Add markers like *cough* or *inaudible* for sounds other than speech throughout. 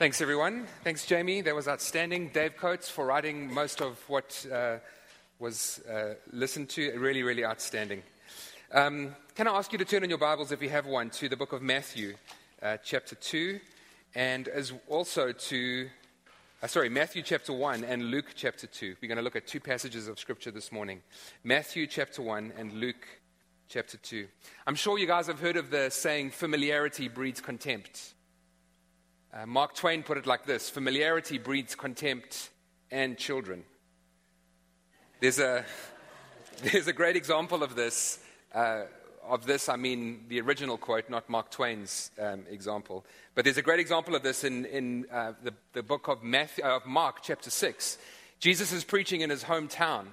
Thanks, everyone. Thanks, Jamie. That was outstanding. Dave Coates for writing most of what uh, was uh, listened to. Really, really outstanding. Um, can I ask you to turn in your Bibles, if you have one, to the book of Matthew, uh, chapter 2, and as also to, uh, sorry, Matthew chapter 1 and Luke chapter 2. We're going to look at two passages of Scripture this morning Matthew chapter 1 and Luke chapter 2. I'm sure you guys have heard of the saying, familiarity breeds contempt. Uh, Mark Twain put it like this familiarity breeds contempt and children. There's a, *laughs* there's a great example of this. Uh, of this, I mean the original quote, not Mark Twain's um, example. But there's a great example of this in, in uh, the, the book of, Matthew, of Mark, chapter 6. Jesus is preaching in his hometown,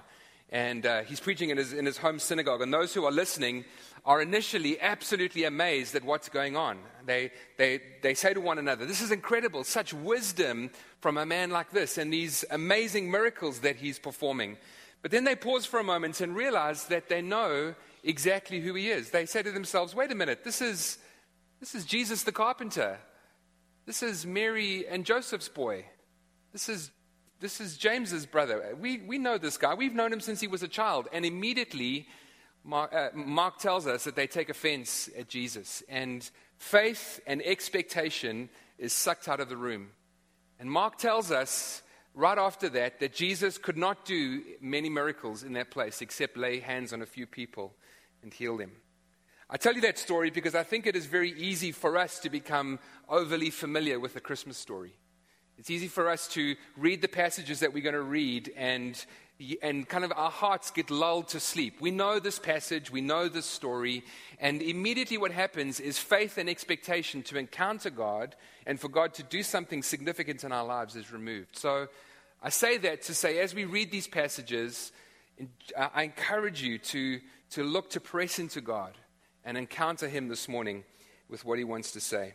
and uh, he's preaching in his, in his home synagogue. And those who are listening are initially absolutely amazed at what's going on. They, they, they say to one another, This is incredible, such wisdom from a man like this, and these amazing miracles that he's performing. But then they pause for a moment and realize that they know exactly who he is. They say to themselves, Wait a minute, this is, this is Jesus the carpenter. This is Mary and Joseph's boy. This is this is James's brother. We, we know this guy. We've known him since he was a child. And immediately Mark, uh, Mark tells us that they take offense at Jesus, and faith and expectation is sucked out of the room. And Mark tells us right after that that Jesus could not do many miracles in that place except lay hands on a few people and heal them. I tell you that story because I think it is very easy for us to become overly familiar with the Christmas story. It's easy for us to read the passages that we're going to read and and kind of our hearts get lulled to sleep. We know this passage, we know this story, and immediately what happens is faith and expectation to encounter God and for God to do something significant in our lives is removed. So I say that to say, as we read these passages, uh, I encourage you to, to look to press into God and encounter Him this morning with what He wants to say.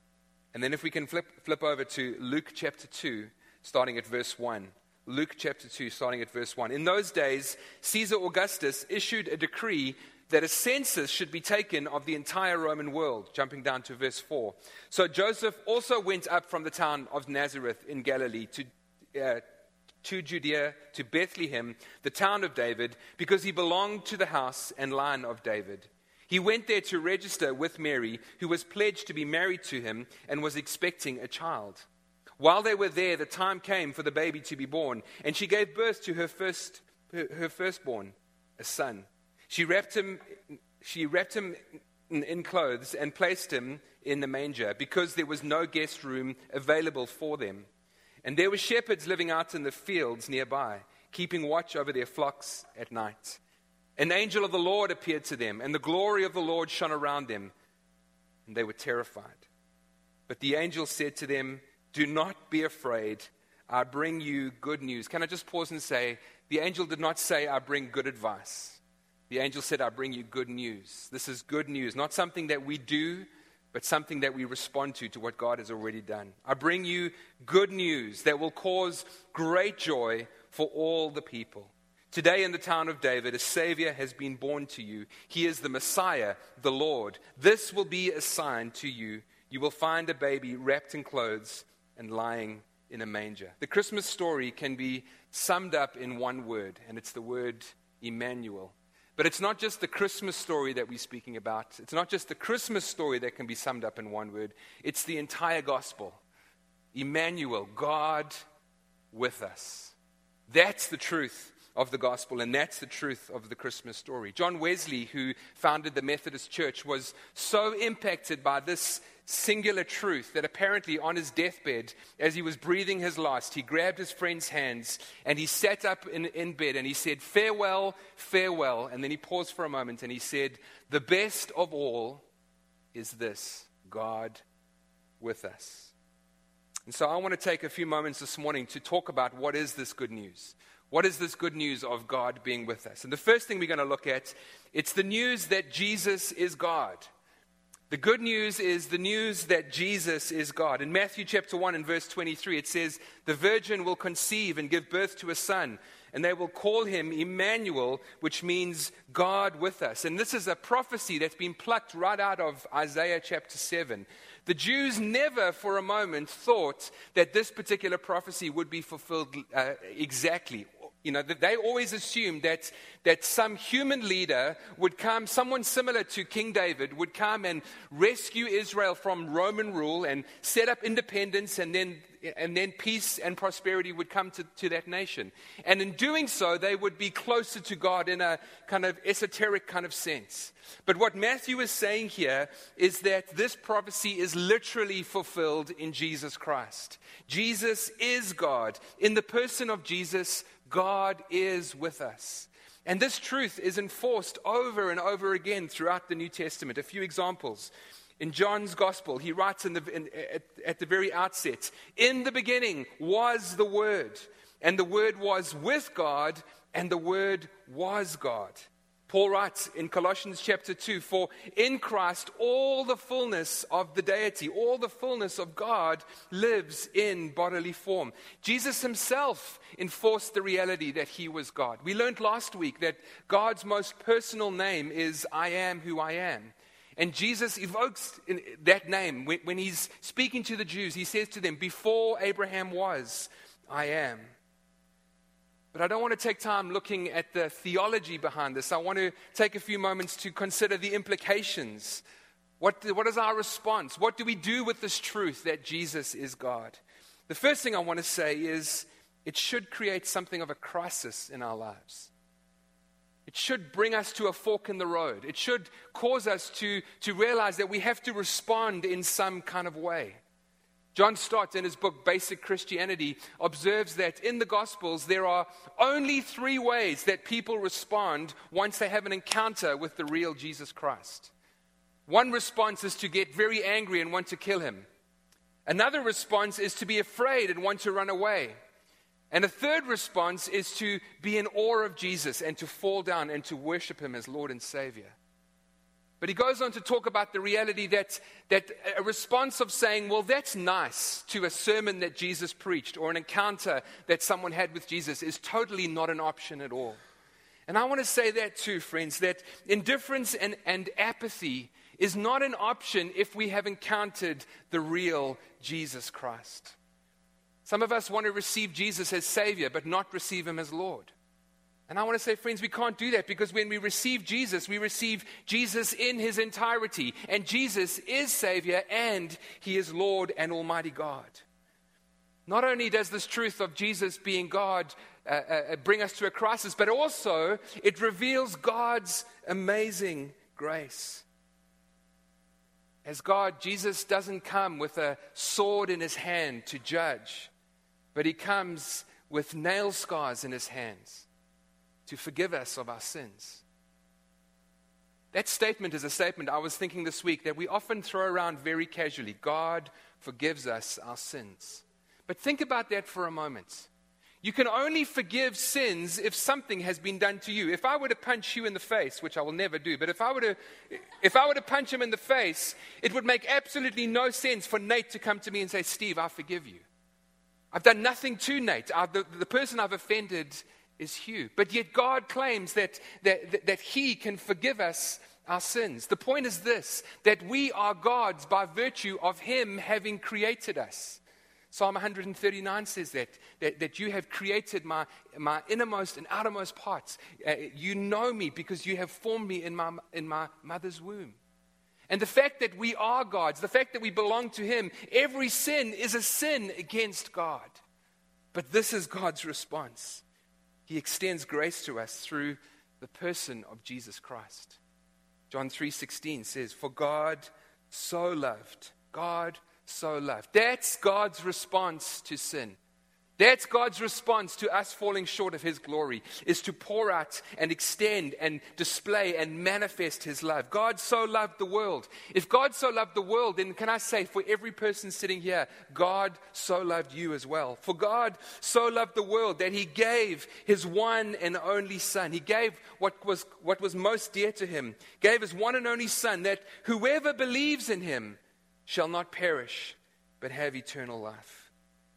And then if we can flip, flip over to Luke chapter 2, starting at verse 1. Luke chapter 2, starting at verse 1. In those days, Caesar Augustus issued a decree that a census should be taken of the entire Roman world, jumping down to verse 4. So Joseph also went up from the town of Nazareth in Galilee to, uh, to Judea, to Bethlehem, the town of David, because he belonged to the house and line of David. He went there to register with Mary, who was pledged to be married to him and was expecting a child. While they were there, the time came for the baby to be born, and she gave birth to her, first, her, firstborn, a son. She wrapped him, she wrapped him in, in clothes and placed him in the manger because there was no guest room available for them. And there were shepherds living out in the fields nearby, keeping watch over their flocks at night. An angel of the Lord appeared to them, and the glory of the Lord shone around them, and they were terrified. But the angel said to them, Do not be afraid. I bring you good news. Can I just pause and say, the angel did not say, I bring good advice. The angel said, I bring you good news. This is good news, not something that we do, but something that we respond to, to what God has already done. I bring you good news that will cause great joy for all the people. Today, in the town of David, a Savior has been born to you. He is the Messiah, the Lord. This will be a sign to you. You will find a baby wrapped in clothes and lying in a manger. The Christmas story can be summed up in one word, and it's the word Emmanuel. But it's not just the Christmas story that we're speaking about. It's not just the Christmas story that can be summed up in one word. It's the entire gospel. Emmanuel, God with us. That's the truth of the gospel, and that's the truth of the Christmas story. John Wesley, who founded the Methodist Church, was so impacted by this singular truth that apparently on his deathbed, as he was breathing his last, he grabbed his friend's hands and he sat up in, in bed and he said, Farewell, farewell. And then he paused for a moment and he said, The best of all is this God with us. And so I want to take a few moments this morning to talk about what is this good news. What is this good news of God being with us? And the first thing we're going to look at, it's the news that Jesus is God. The good news is the news that Jesus is God. In Matthew chapter 1 and verse 23, it says, The virgin will conceive and give birth to a son, and they will call him Emmanuel, which means God with us. And this is a prophecy that's been plucked right out of Isaiah chapter 7. The Jews never for a moment thought that this particular prophecy would be fulfilled uh, exactly you know, they always assumed that, that some human leader would come, someone similar to King David, would come and rescue Israel from Roman rule and set up independence, and then, and then peace and prosperity would come to, to that nation. And in doing so, they would be closer to God in a kind of esoteric kind of sense. But what Matthew is saying here is that this prophecy is literally fulfilled in Jesus Christ. Jesus is God. In the person of Jesus, God is with us. And this truth is enforced over and over again throughout the New Testament. A few examples. In John's Gospel, he writes in the, in, at, at the very outset In the beginning was the Word, and the Word was with God, and the Word was God. Paul writes in Colossians chapter 2 For in Christ all the fullness of the deity, all the fullness of God lives in bodily form. Jesus himself enforced the reality that he was God. We learned last week that God's most personal name is I am who I am. And Jesus evokes that name when he's speaking to the Jews. He says to them, Before Abraham was, I am. But I don't want to take time looking at the theology behind this. I want to take a few moments to consider the implications. What, what is our response? What do we do with this truth that Jesus is God? The first thing I want to say is it should create something of a crisis in our lives. It should bring us to a fork in the road. It should cause us to, to realize that we have to respond in some kind of way. John Stott, in his book Basic Christianity, observes that in the Gospels there are only three ways that people respond once they have an encounter with the real Jesus Christ. One response is to get very angry and want to kill him. Another response is to be afraid and want to run away. And a third response is to be in awe of Jesus and to fall down and to worship him as Lord and Savior. But he goes on to talk about the reality that, that a response of saying, well, that's nice to a sermon that Jesus preached or an encounter that someone had with Jesus is totally not an option at all. And I want to say that too, friends, that indifference and, and apathy is not an option if we have encountered the real Jesus Christ. Some of us want to receive Jesus as Savior, but not receive Him as Lord. And I want to say, friends, we can't do that because when we receive Jesus, we receive Jesus in his entirety. And Jesus is Savior and he is Lord and Almighty God. Not only does this truth of Jesus being God uh, uh, bring us to a crisis, but also it reveals God's amazing grace. As God, Jesus doesn't come with a sword in his hand to judge, but he comes with nail scars in his hands to forgive us of our sins. That statement is a statement I was thinking this week that we often throw around very casually God forgives us our sins. But think about that for a moment. You can only forgive sins if something has been done to you. If I were to punch you in the face, which I will never do, but if I were to, if I were to punch him in the face, it would make absolutely no sense for Nate to come to me and say, Steve, I forgive you. I've done nothing to Nate. I, the, the person I've offended is you. But yet God claims that, that, that He can forgive us our sins. The point is this that we are God's by virtue of Him having created us. Psalm 139 says that, that, that you have created my, my innermost and outermost parts. Uh, you know me because you have formed me in my, in my mother's womb. And the fact that we are God's, the fact that we belong to Him, every sin is a sin against God. But this is God's response He extends grace to us through the person of Jesus Christ. John 3:16 says, "For God so loved, God so loved." That's God's response to sin. That's God's response to us falling short of His glory, is to pour out and extend and display and manifest His love. God so loved the world. If God so loved the world, then can I say for every person sitting here, God so loved you as well. For God so loved the world that He gave His one and only Son. He gave what was, what was most dear to Him, gave His one and only Son, that whoever believes in Him shall not perish, but have eternal life.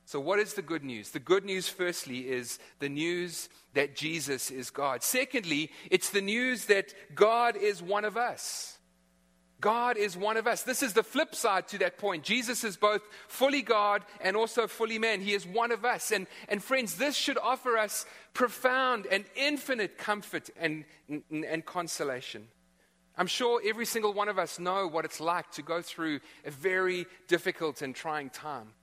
So, what is the good news? The good news, firstly, is the news that Jesus is God. Secondly, it's the news that God is one of us. God is one of us. This is the flip side to that point. Jesus is both fully God and also fully man. He is one of us. And, and friends, this should offer us profound and infinite comfort and, and, and consolation. I'm sure every single one of us know what it's like to go through a very difficult and trying time.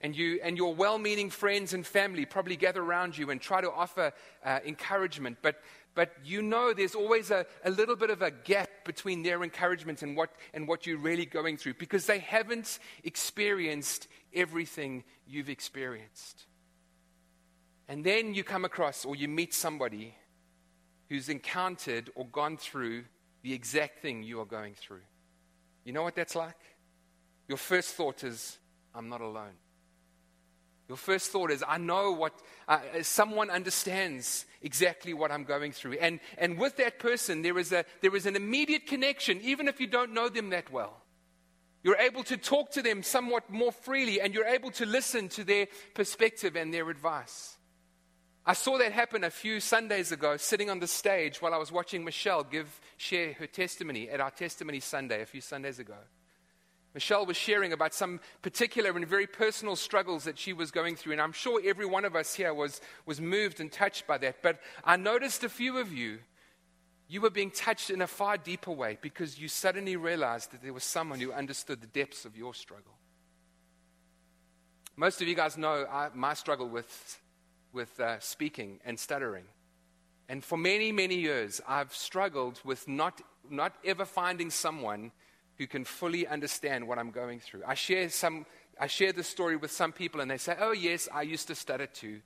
And, you, and your well meaning friends and family probably gather around you and try to offer uh, encouragement. But, but you know there's always a, a little bit of a gap between their encouragement and what, and what you're really going through because they haven't experienced everything you've experienced. And then you come across or you meet somebody who's encountered or gone through the exact thing you are going through. You know what that's like? Your first thought is, I'm not alone. Your first thought is, I know what, uh, someone understands exactly what I'm going through. And, and with that person, there is, a, there is an immediate connection, even if you don't know them that well. You're able to talk to them somewhat more freely, and you're able to listen to their perspective and their advice. I saw that happen a few Sundays ago, sitting on the stage while I was watching Michelle give, share her testimony at our Testimony Sunday a few Sundays ago. Michelle was sharing about some particular and very personal struggles that she was going through, and I'm sure every one of us here was, was moved and touched by that. But I noticed a few of you, you were being touched in a far deeper way because you suddenly realized that there was someone who understood the depths of your struggle. Most of you guys know I, my struggle with, with uh, speaking and stuttering. And for many, many years, I've struggled with not, not ever finding someone who can fully understand what I'm going through. I share, some, I share this story with some people, and they say, Oh, yes, I used to stutter too.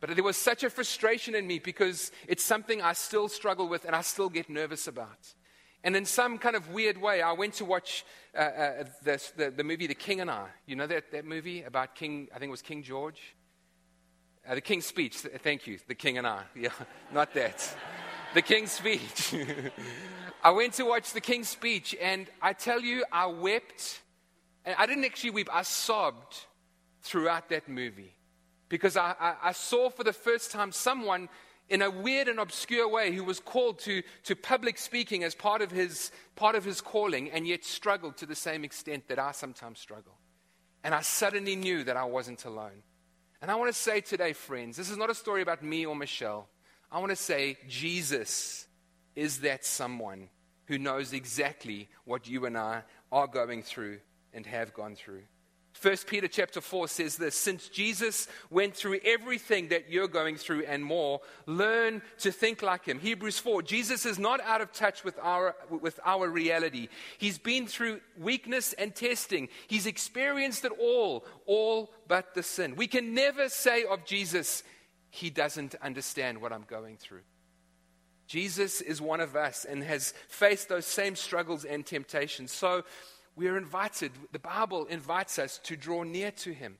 But there was such a frustration in me because it's something I still struggle with and I still get nervous about. And in some kind of weird way, I went to watch uh, uh, the, the, the, movie The King and I. You know that, that movie about King, I think it was King George? Uh, the King's Speech. Thank you, The King and I. *laughs* Yeah, not that. The King's Speech. *laughs* I went to watch the King's Speech, and I tell you, I wept. And I didn't actually weep, I sobbed throughout that movie. Because I, I, I saw for the first time someone in a weird and obscure way who was called to, to public speaking as part of, his, part of his calling and yet struggled to the same extent that I sometimes struggle. And I suddenly knew that I wasn't alone. And I want to say today, friends, this is not a story about me or Michelle. I want to say Jesus is that someone who knows exactly what you and I are going through and have gone through. 1 Peter chapter 4 says this Since Jesus went through everything that you're going through and more, learn to think like him. Hebrews 4 Jesus is not out of touch with our, with our reality. He's been through weakness and testing, he's experienced it all, all but the sin. We can never say of Jesus, He doesn't understand what I'm going through. Jesus is one of us and has faced those same struggles and temptations. So we are invited, the Bible invites us to draw near to him.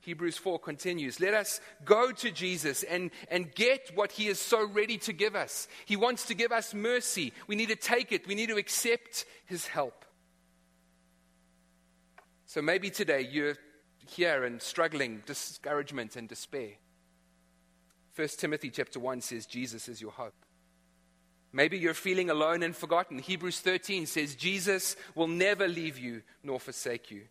Hebrews 4 continues. Let us go to Jesus and, and get what he is so ready to give us. He wants to give us mercy. We need to take it, we need to accept his help. So maybe today you're here and struggling, discouragement and despair. 1 Timothy chapter 1 says Jesus is your hope. Maybe you're feeling alone and forgotten. Hebrews 13 says Jesus will never leave you nor forsake you.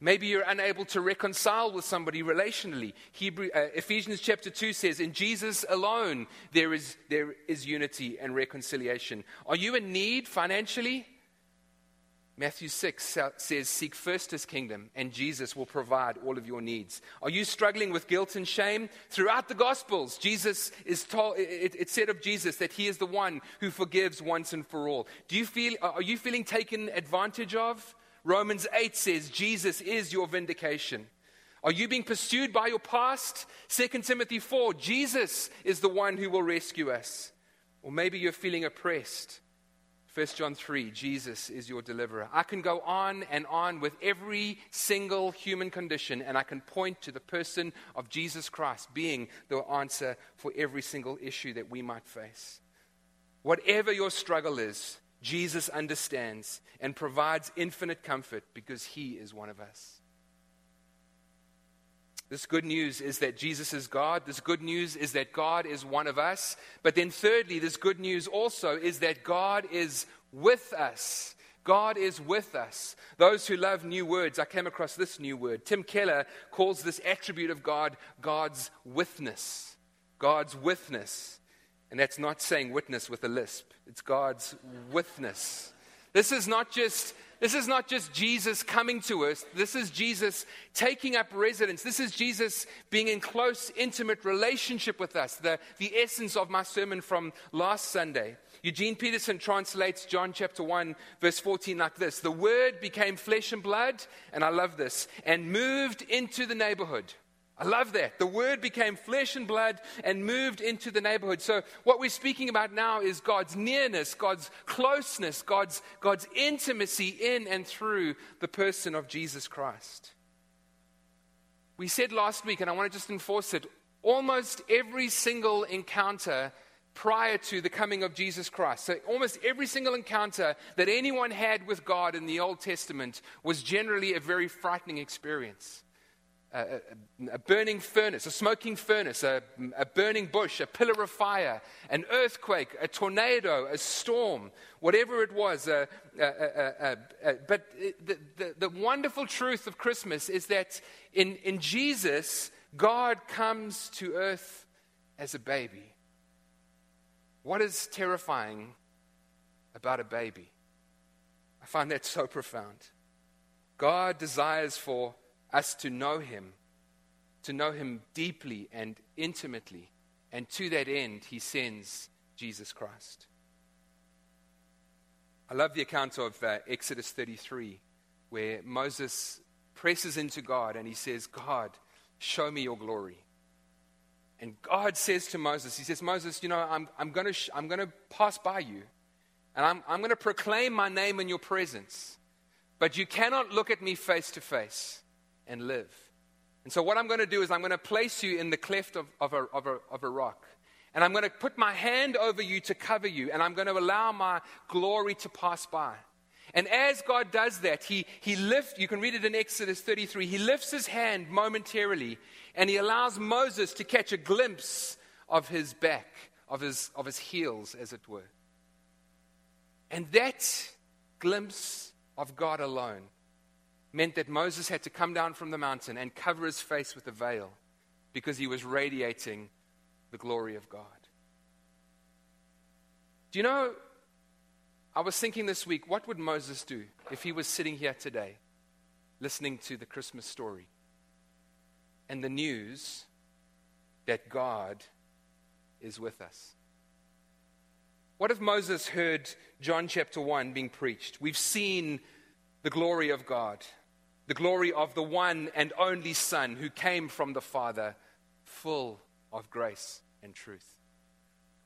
Maybe you're unable to reconcile with somebody relationally. Hebrew, uh, Ephesians chapter 2 says, In Jesus alone there is, there is unity and reconciliation. Are you in need financially? Matthew 6 says, Seek first his kingdom, and Jesus will provide all of your needs. Are you struggling with guilt and shame? Throughout the Gospels, Jesus is told, it, it said of Jesus that he is the one who forgives once and for all. Do you feel, are you feeling taken advantage of? Romans 8 says, Jesus is your vindication. Are you being pursued by your past? 2 Timothy 4, Jesus is the one who will rescue us. Or maybe you're feeling oppressed. 1 John 3, Jesus is your deliverer. I can go on and on with every single human condition, and I can point to the person of Jesus Christ being the answer for every single issue that we might face. Whatever your struggle is, Jesus understands and provides infinite comfort because he is one of us. This good news is that Jesus is God. This good news is that God is one of us. But then, thirdly, this good news also is that God is with us. God is with us. Those who love new words, I came across this new word. Tim Keller calls this attribute of God God's withness. God's withness. And that's not saying witness with a lisp, it's God's withness. This is not just this is not just Jesus coming to us. This is Jesus taking up residence. This is Jesus being in close, intimate relationship with us. The, the essence of my sermon from last Sunday. Eugene Peterson translates John chapter 1, verse 14 like this The Word became flesh and blood, and I love this, and moved into the neighborhood. I love that. The word became flesh and blood and moved into the neighborhood. So, what we're speaking about now is God's nearness, God's closeness, God's, God's intimacy in and through the person of Jesus Christ. We said last week, and I want to just enforce it almost every single encounter prior to the coming of Jesus Christ. So, almost every single encounter that anyone had with God in the Old Testament was generally a very frightening experience a, a, burning furnace, a smoking furnace, a, a burning bush, a pillar of fire, an earthquake, a tornado, a storm, whatever it was. but the, the, the wonderful truth of Christmas is that in, in Jesus, God comes to earth as a baby. What is terrifying about a baby? I find that so profound. God desires for us to know Him, to know Him deeply and intimately. And to that end, He sends Jesus Christ. I love the account of uh, Exodus 33, where Moses presses into God and he says, God, show me your glory. And God says to Moses, He says, Moses, you know, I'm, I'm going sh- to pass by you, and I'm, I'm going to proclaim my name in your presence, but you cannot look at me face to face and live. And so, what I'm going to do is, I'm going to place you in the cleft of, of, a, of, a, of a rock. And I'm going to put my hand over you to cover you. And I'm going to allow my glory to pass by. And as God does that, he, he lifts, you can read it in Exodus 33, he lifts his hand momentarily and he allows Moses to catch a glimpse of his back, of his, of his heels, as it were. And that glimpse of God alone meant that Moses had to come down from the mountain and cover his face with a veil because he was radiating the glory of God. Do you know, I was thinking this week, what would Moses do if he was sitting here today listening to the Christmas story and the news that God is with us? What if Moses heard John chapter 1 being preached? We've seen the glory of God the glory of the one and only Son who came from the Father, full of grace and truth.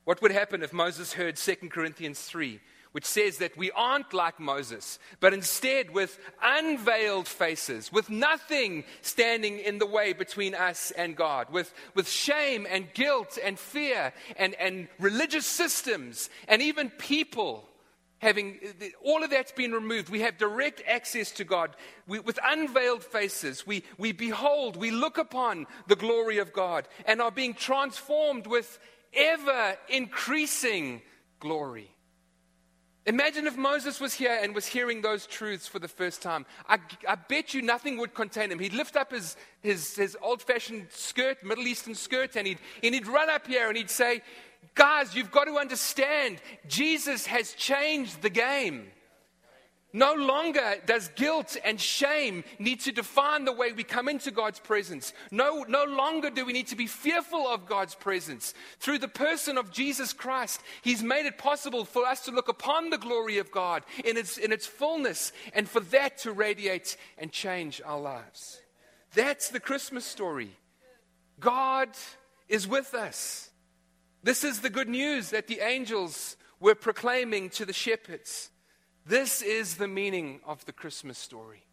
What would happen if Moses heard 2 Corinthians 3, which says that we aren't like Moses, but instead with unveiled faces, with nothing standing in the way between us and God, with, with shame and guilt and fear and, and religious systems and even people having all of that's been removed, we have direct access to God we, with unveiled faces. We, we behold, we look upon the glory of God and are being transformed with ever increasing glory. Imagine if Moses was here and was hearing those truths for the first time. I, I bet you nothing would contain him. He'd lift up his, his, his old fashioned skirt, Middle Eastern skirt, and he'd, and he'd run up here and he'd say, Guys, you've got to understand, Jesus has changed the game. No longer does guilt and shame need to define the way we come into God's presence. No, no longer do we need to be fearful of God's presence. Through the person of Jesus Christ, He's made it possible for us to look upon the glory of God in its, in its fullness and for that to radiate and change our lives. That's the Christmas story. God is with us. This is the good news that the angels were proclaiming to the shepherds. This is the meaning of the Christmas story.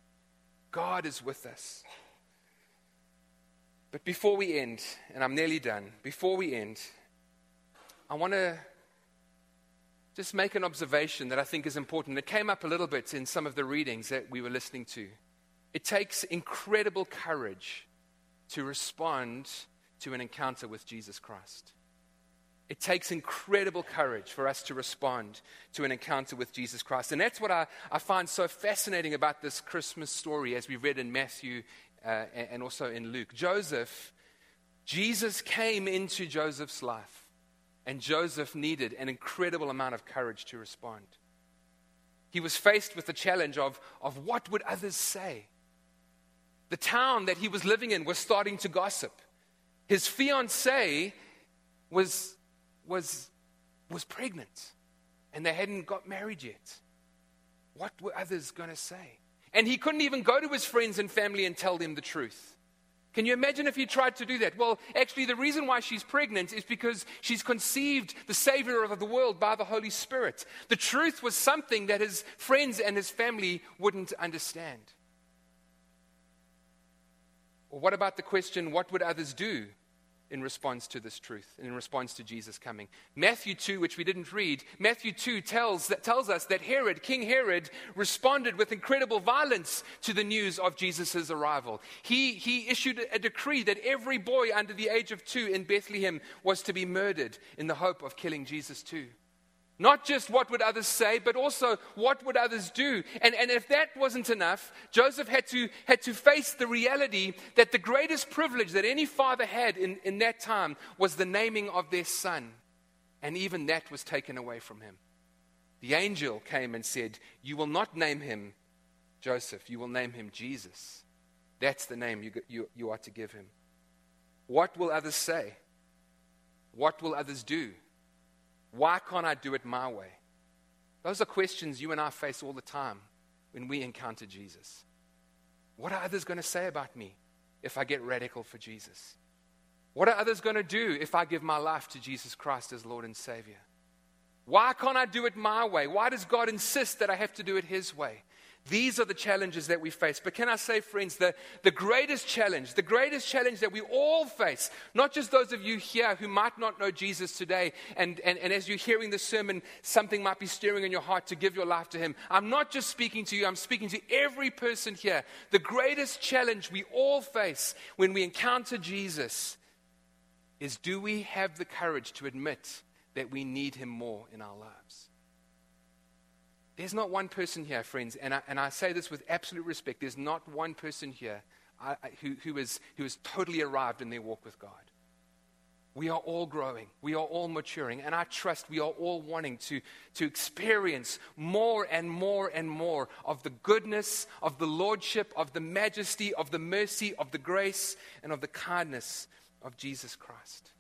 God is with us. But before we end, and I'm nearly done, before we end, I want to just make an observation that I think is important. It came up a little bit in some of the readings that we were listening to. It takes incredible courage to respond to an encounter with Jesus Christ. It takes incredible courage for us to respond to an encounter with Jesus Christ. And that's what I, I find so fascinating about this Christmas story as we read in Matthew uh, and also in Luke. Joseph, Jesus came into Joseph's life, and Joseph needed an incredible amount of courage to respond. He was faced with the challenge of, of what would others say? The town that he was living in was starting to gossip. His fiancee was was, was pregnant and they hadn't got married yet. What were others going to say? And he couldn't even go to his friends and family and tell them the truth. Can you imagine if he tried to do that? Well, actually, the reason why she's pregnant is because she's conceived the Savior of the world by the Holy Spirit. The truth was something that his friends and his family wouldn't understand. What about the question, what would others do in response to this truth, in response to Jesus coming. Matthew 2, which we didn't read, Matthew 2 tells, that tells us that Herod, King Herod, responded with incredible violence to the news of Jesus' arrival. He, he issued a decree that every boy under the age of two in Bethlehem was to be murdered in the hope of killing Jesus too. Not just what would others say, but also what would others do. And, and if that wasn't enough, Joseph had to, had to face the reality that the greatest privilege that any father had in, in that time was the naming of their son. And even that was taken away from him. The angel came and said, You will not name him Joseph, you will name him Jesus. That's the name you, you, you are to give him. What will others say? What will others do? Why can't I do it my way? Those are questions you and I face all the time when we encounter Jesus. What are others going to say about me if I get radical for Jesus? What are others going to do if I give my life to Jesus Christ as Lord and Savior? Why can't I do it my way? Why does God insist that I have to do it His way? These are the challenges that we face. But can I say, friends, the, the greatest challenge, the greatest challenge that we all face, not just those of you here who might not know Jesus today, and, and, and as you're hearing the sermon, something might be stirring in your heart to give your life to Him. I'm not just speaking to you, I'm speaking to every person here. The greatest challenge we all face when we encounter Jesus is do we have the courage to admit that we need Him more in our lives? There's not one person here, friends, and I, and I say this with absolute respect. There's not one person here I, who, who, is, who is totally arrived in their walk with God. We are all growing. We are all maturing. And I trust we are all wanting to, to experience more and more and more of the goodness, of the lordship, of the majesty, of the mercy, of the grace, and of the kindness of Jesus Christ.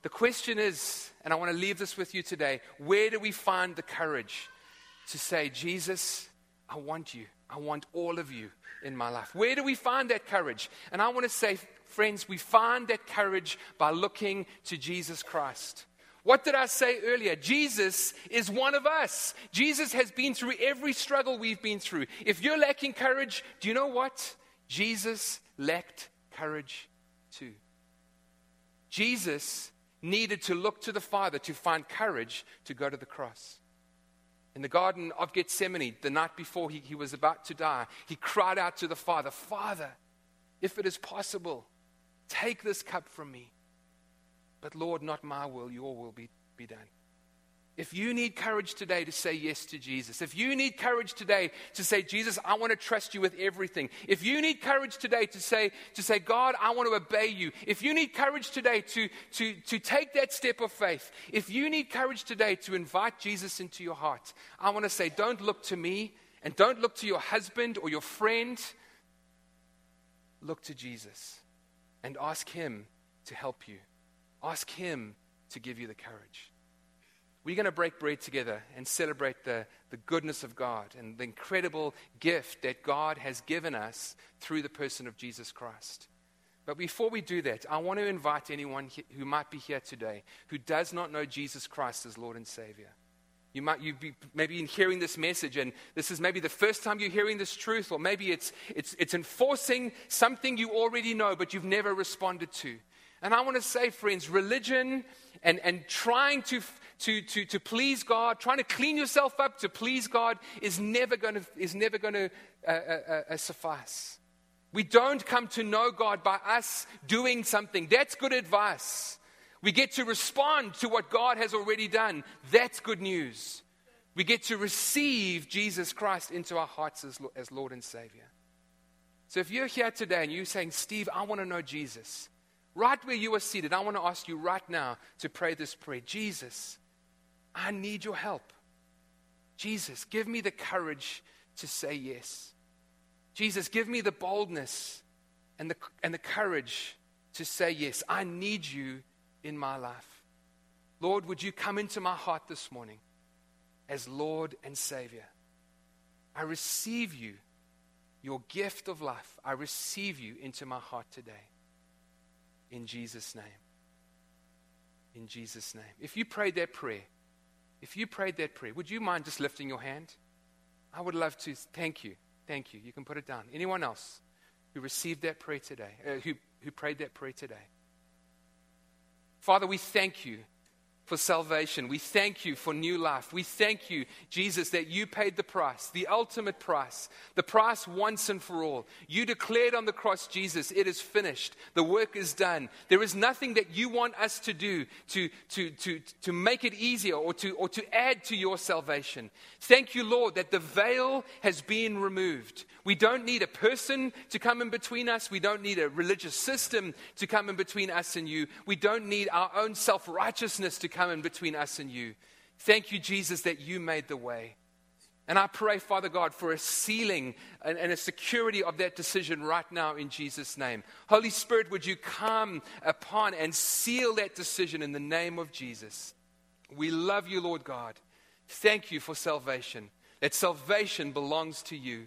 The question is, and I want to leave this with you today where do we find the courage to say, Jesus, I want you. I want all of you in my life. Where do we find that courage? And I want to say, friends, we find that courage by looking to Jesus Christ. What did I say earlier? Jesus is one of us. Jesus has been through every struggle we've been through. If you're lacking courage, do you know what? Jesus lacked courage too. Jesus needed to look to the Father to find courage to go to the cross. In the Garden of Gethsemane, the night before he, he was about to die, he cried out to the Father, Father, if it is possible, take this cup from me. But Lord, not my will, your will be, be done. If you need courage today to say yes to Jesus, if you need courage today to say, Jesus, I want to trust you with everything. If you need courage today to say, to say, God, I want to obey you. If you need courage today to, to, to take that step of faith. If you need courage today to invite Jesus into your heart, I want to say, don't look to me, And don't look to your husband or your friend. Look to Jesus and ask Him to help you. Ask Him to give you the courage. We're going to break bread together and celebrate the, the goodness of God and the incredible gift that God has given us through the person of Jesus Christ. But before we do that, I want to invite anyone who might be here today who does not know Jesus Christ as Lord and Savior. You might you be maybe in hearing this message, and this is maybe the first time you're hearing this truth, or maybe it's, it's, it's enforcing something you already know, but you've never responded to. And I want to say, friends, religion and, and trying to, to, to, to please God, trying to clean yourself up to please God is never going to, is never going to uh, uh, uh, suffice. We don't come to know God by us doing something. That's good advice. We get to respond to what God has already done. That's good news. We get to receive Jesus Christ into our hearts as, as Lord and Savior. So if you're here today and you're saying, Steve, I want to know Jesus, right where you are seated, I want to ask you right now to pray this prayer Jesus, I need your help. Jesus, give me the courage to say yes. Jesus, give me the boldness and the, and the courage to say yes. I need you in my life. Lord, would you come into my heart this morning as Lord and Savior? I receive you, your gift of life. I receive you into my heart today. In Jesus' name. In Jesus' name. If you prayed that prayer, if you prayed that prayer, would you mind just lifting your hand? I would love to. Thank you. Thank you. You can put it down. Anyone else who received that prayer today, uh, who, who prayed that prayer today? Father, we thank you for salvation. We thank you for new life. We thank you, Jesus, that you paid the price, the ultimate price, the price once and for all. You declared on the cross, Jesus, it is finished. The work is done. There is nothing that you want us to do to, to, to, to make it easier or to, or to add to your salvation. Thank you, Lord, that the veil has been removed. We don't need a person to come in between us. We don't need a religious system to come in between us and you. We don't need our own self righteousness to come in between us and you. Thank you, Jesus, that you made the way. And I pray, Father God, for a sealing and, and, a security of that decision right now in Jesus' name. Holy Spirit, would you come upon and seal that decision in the name of Jesus? We love you, Lord God. Thank you for salvation. That salvation belongs to you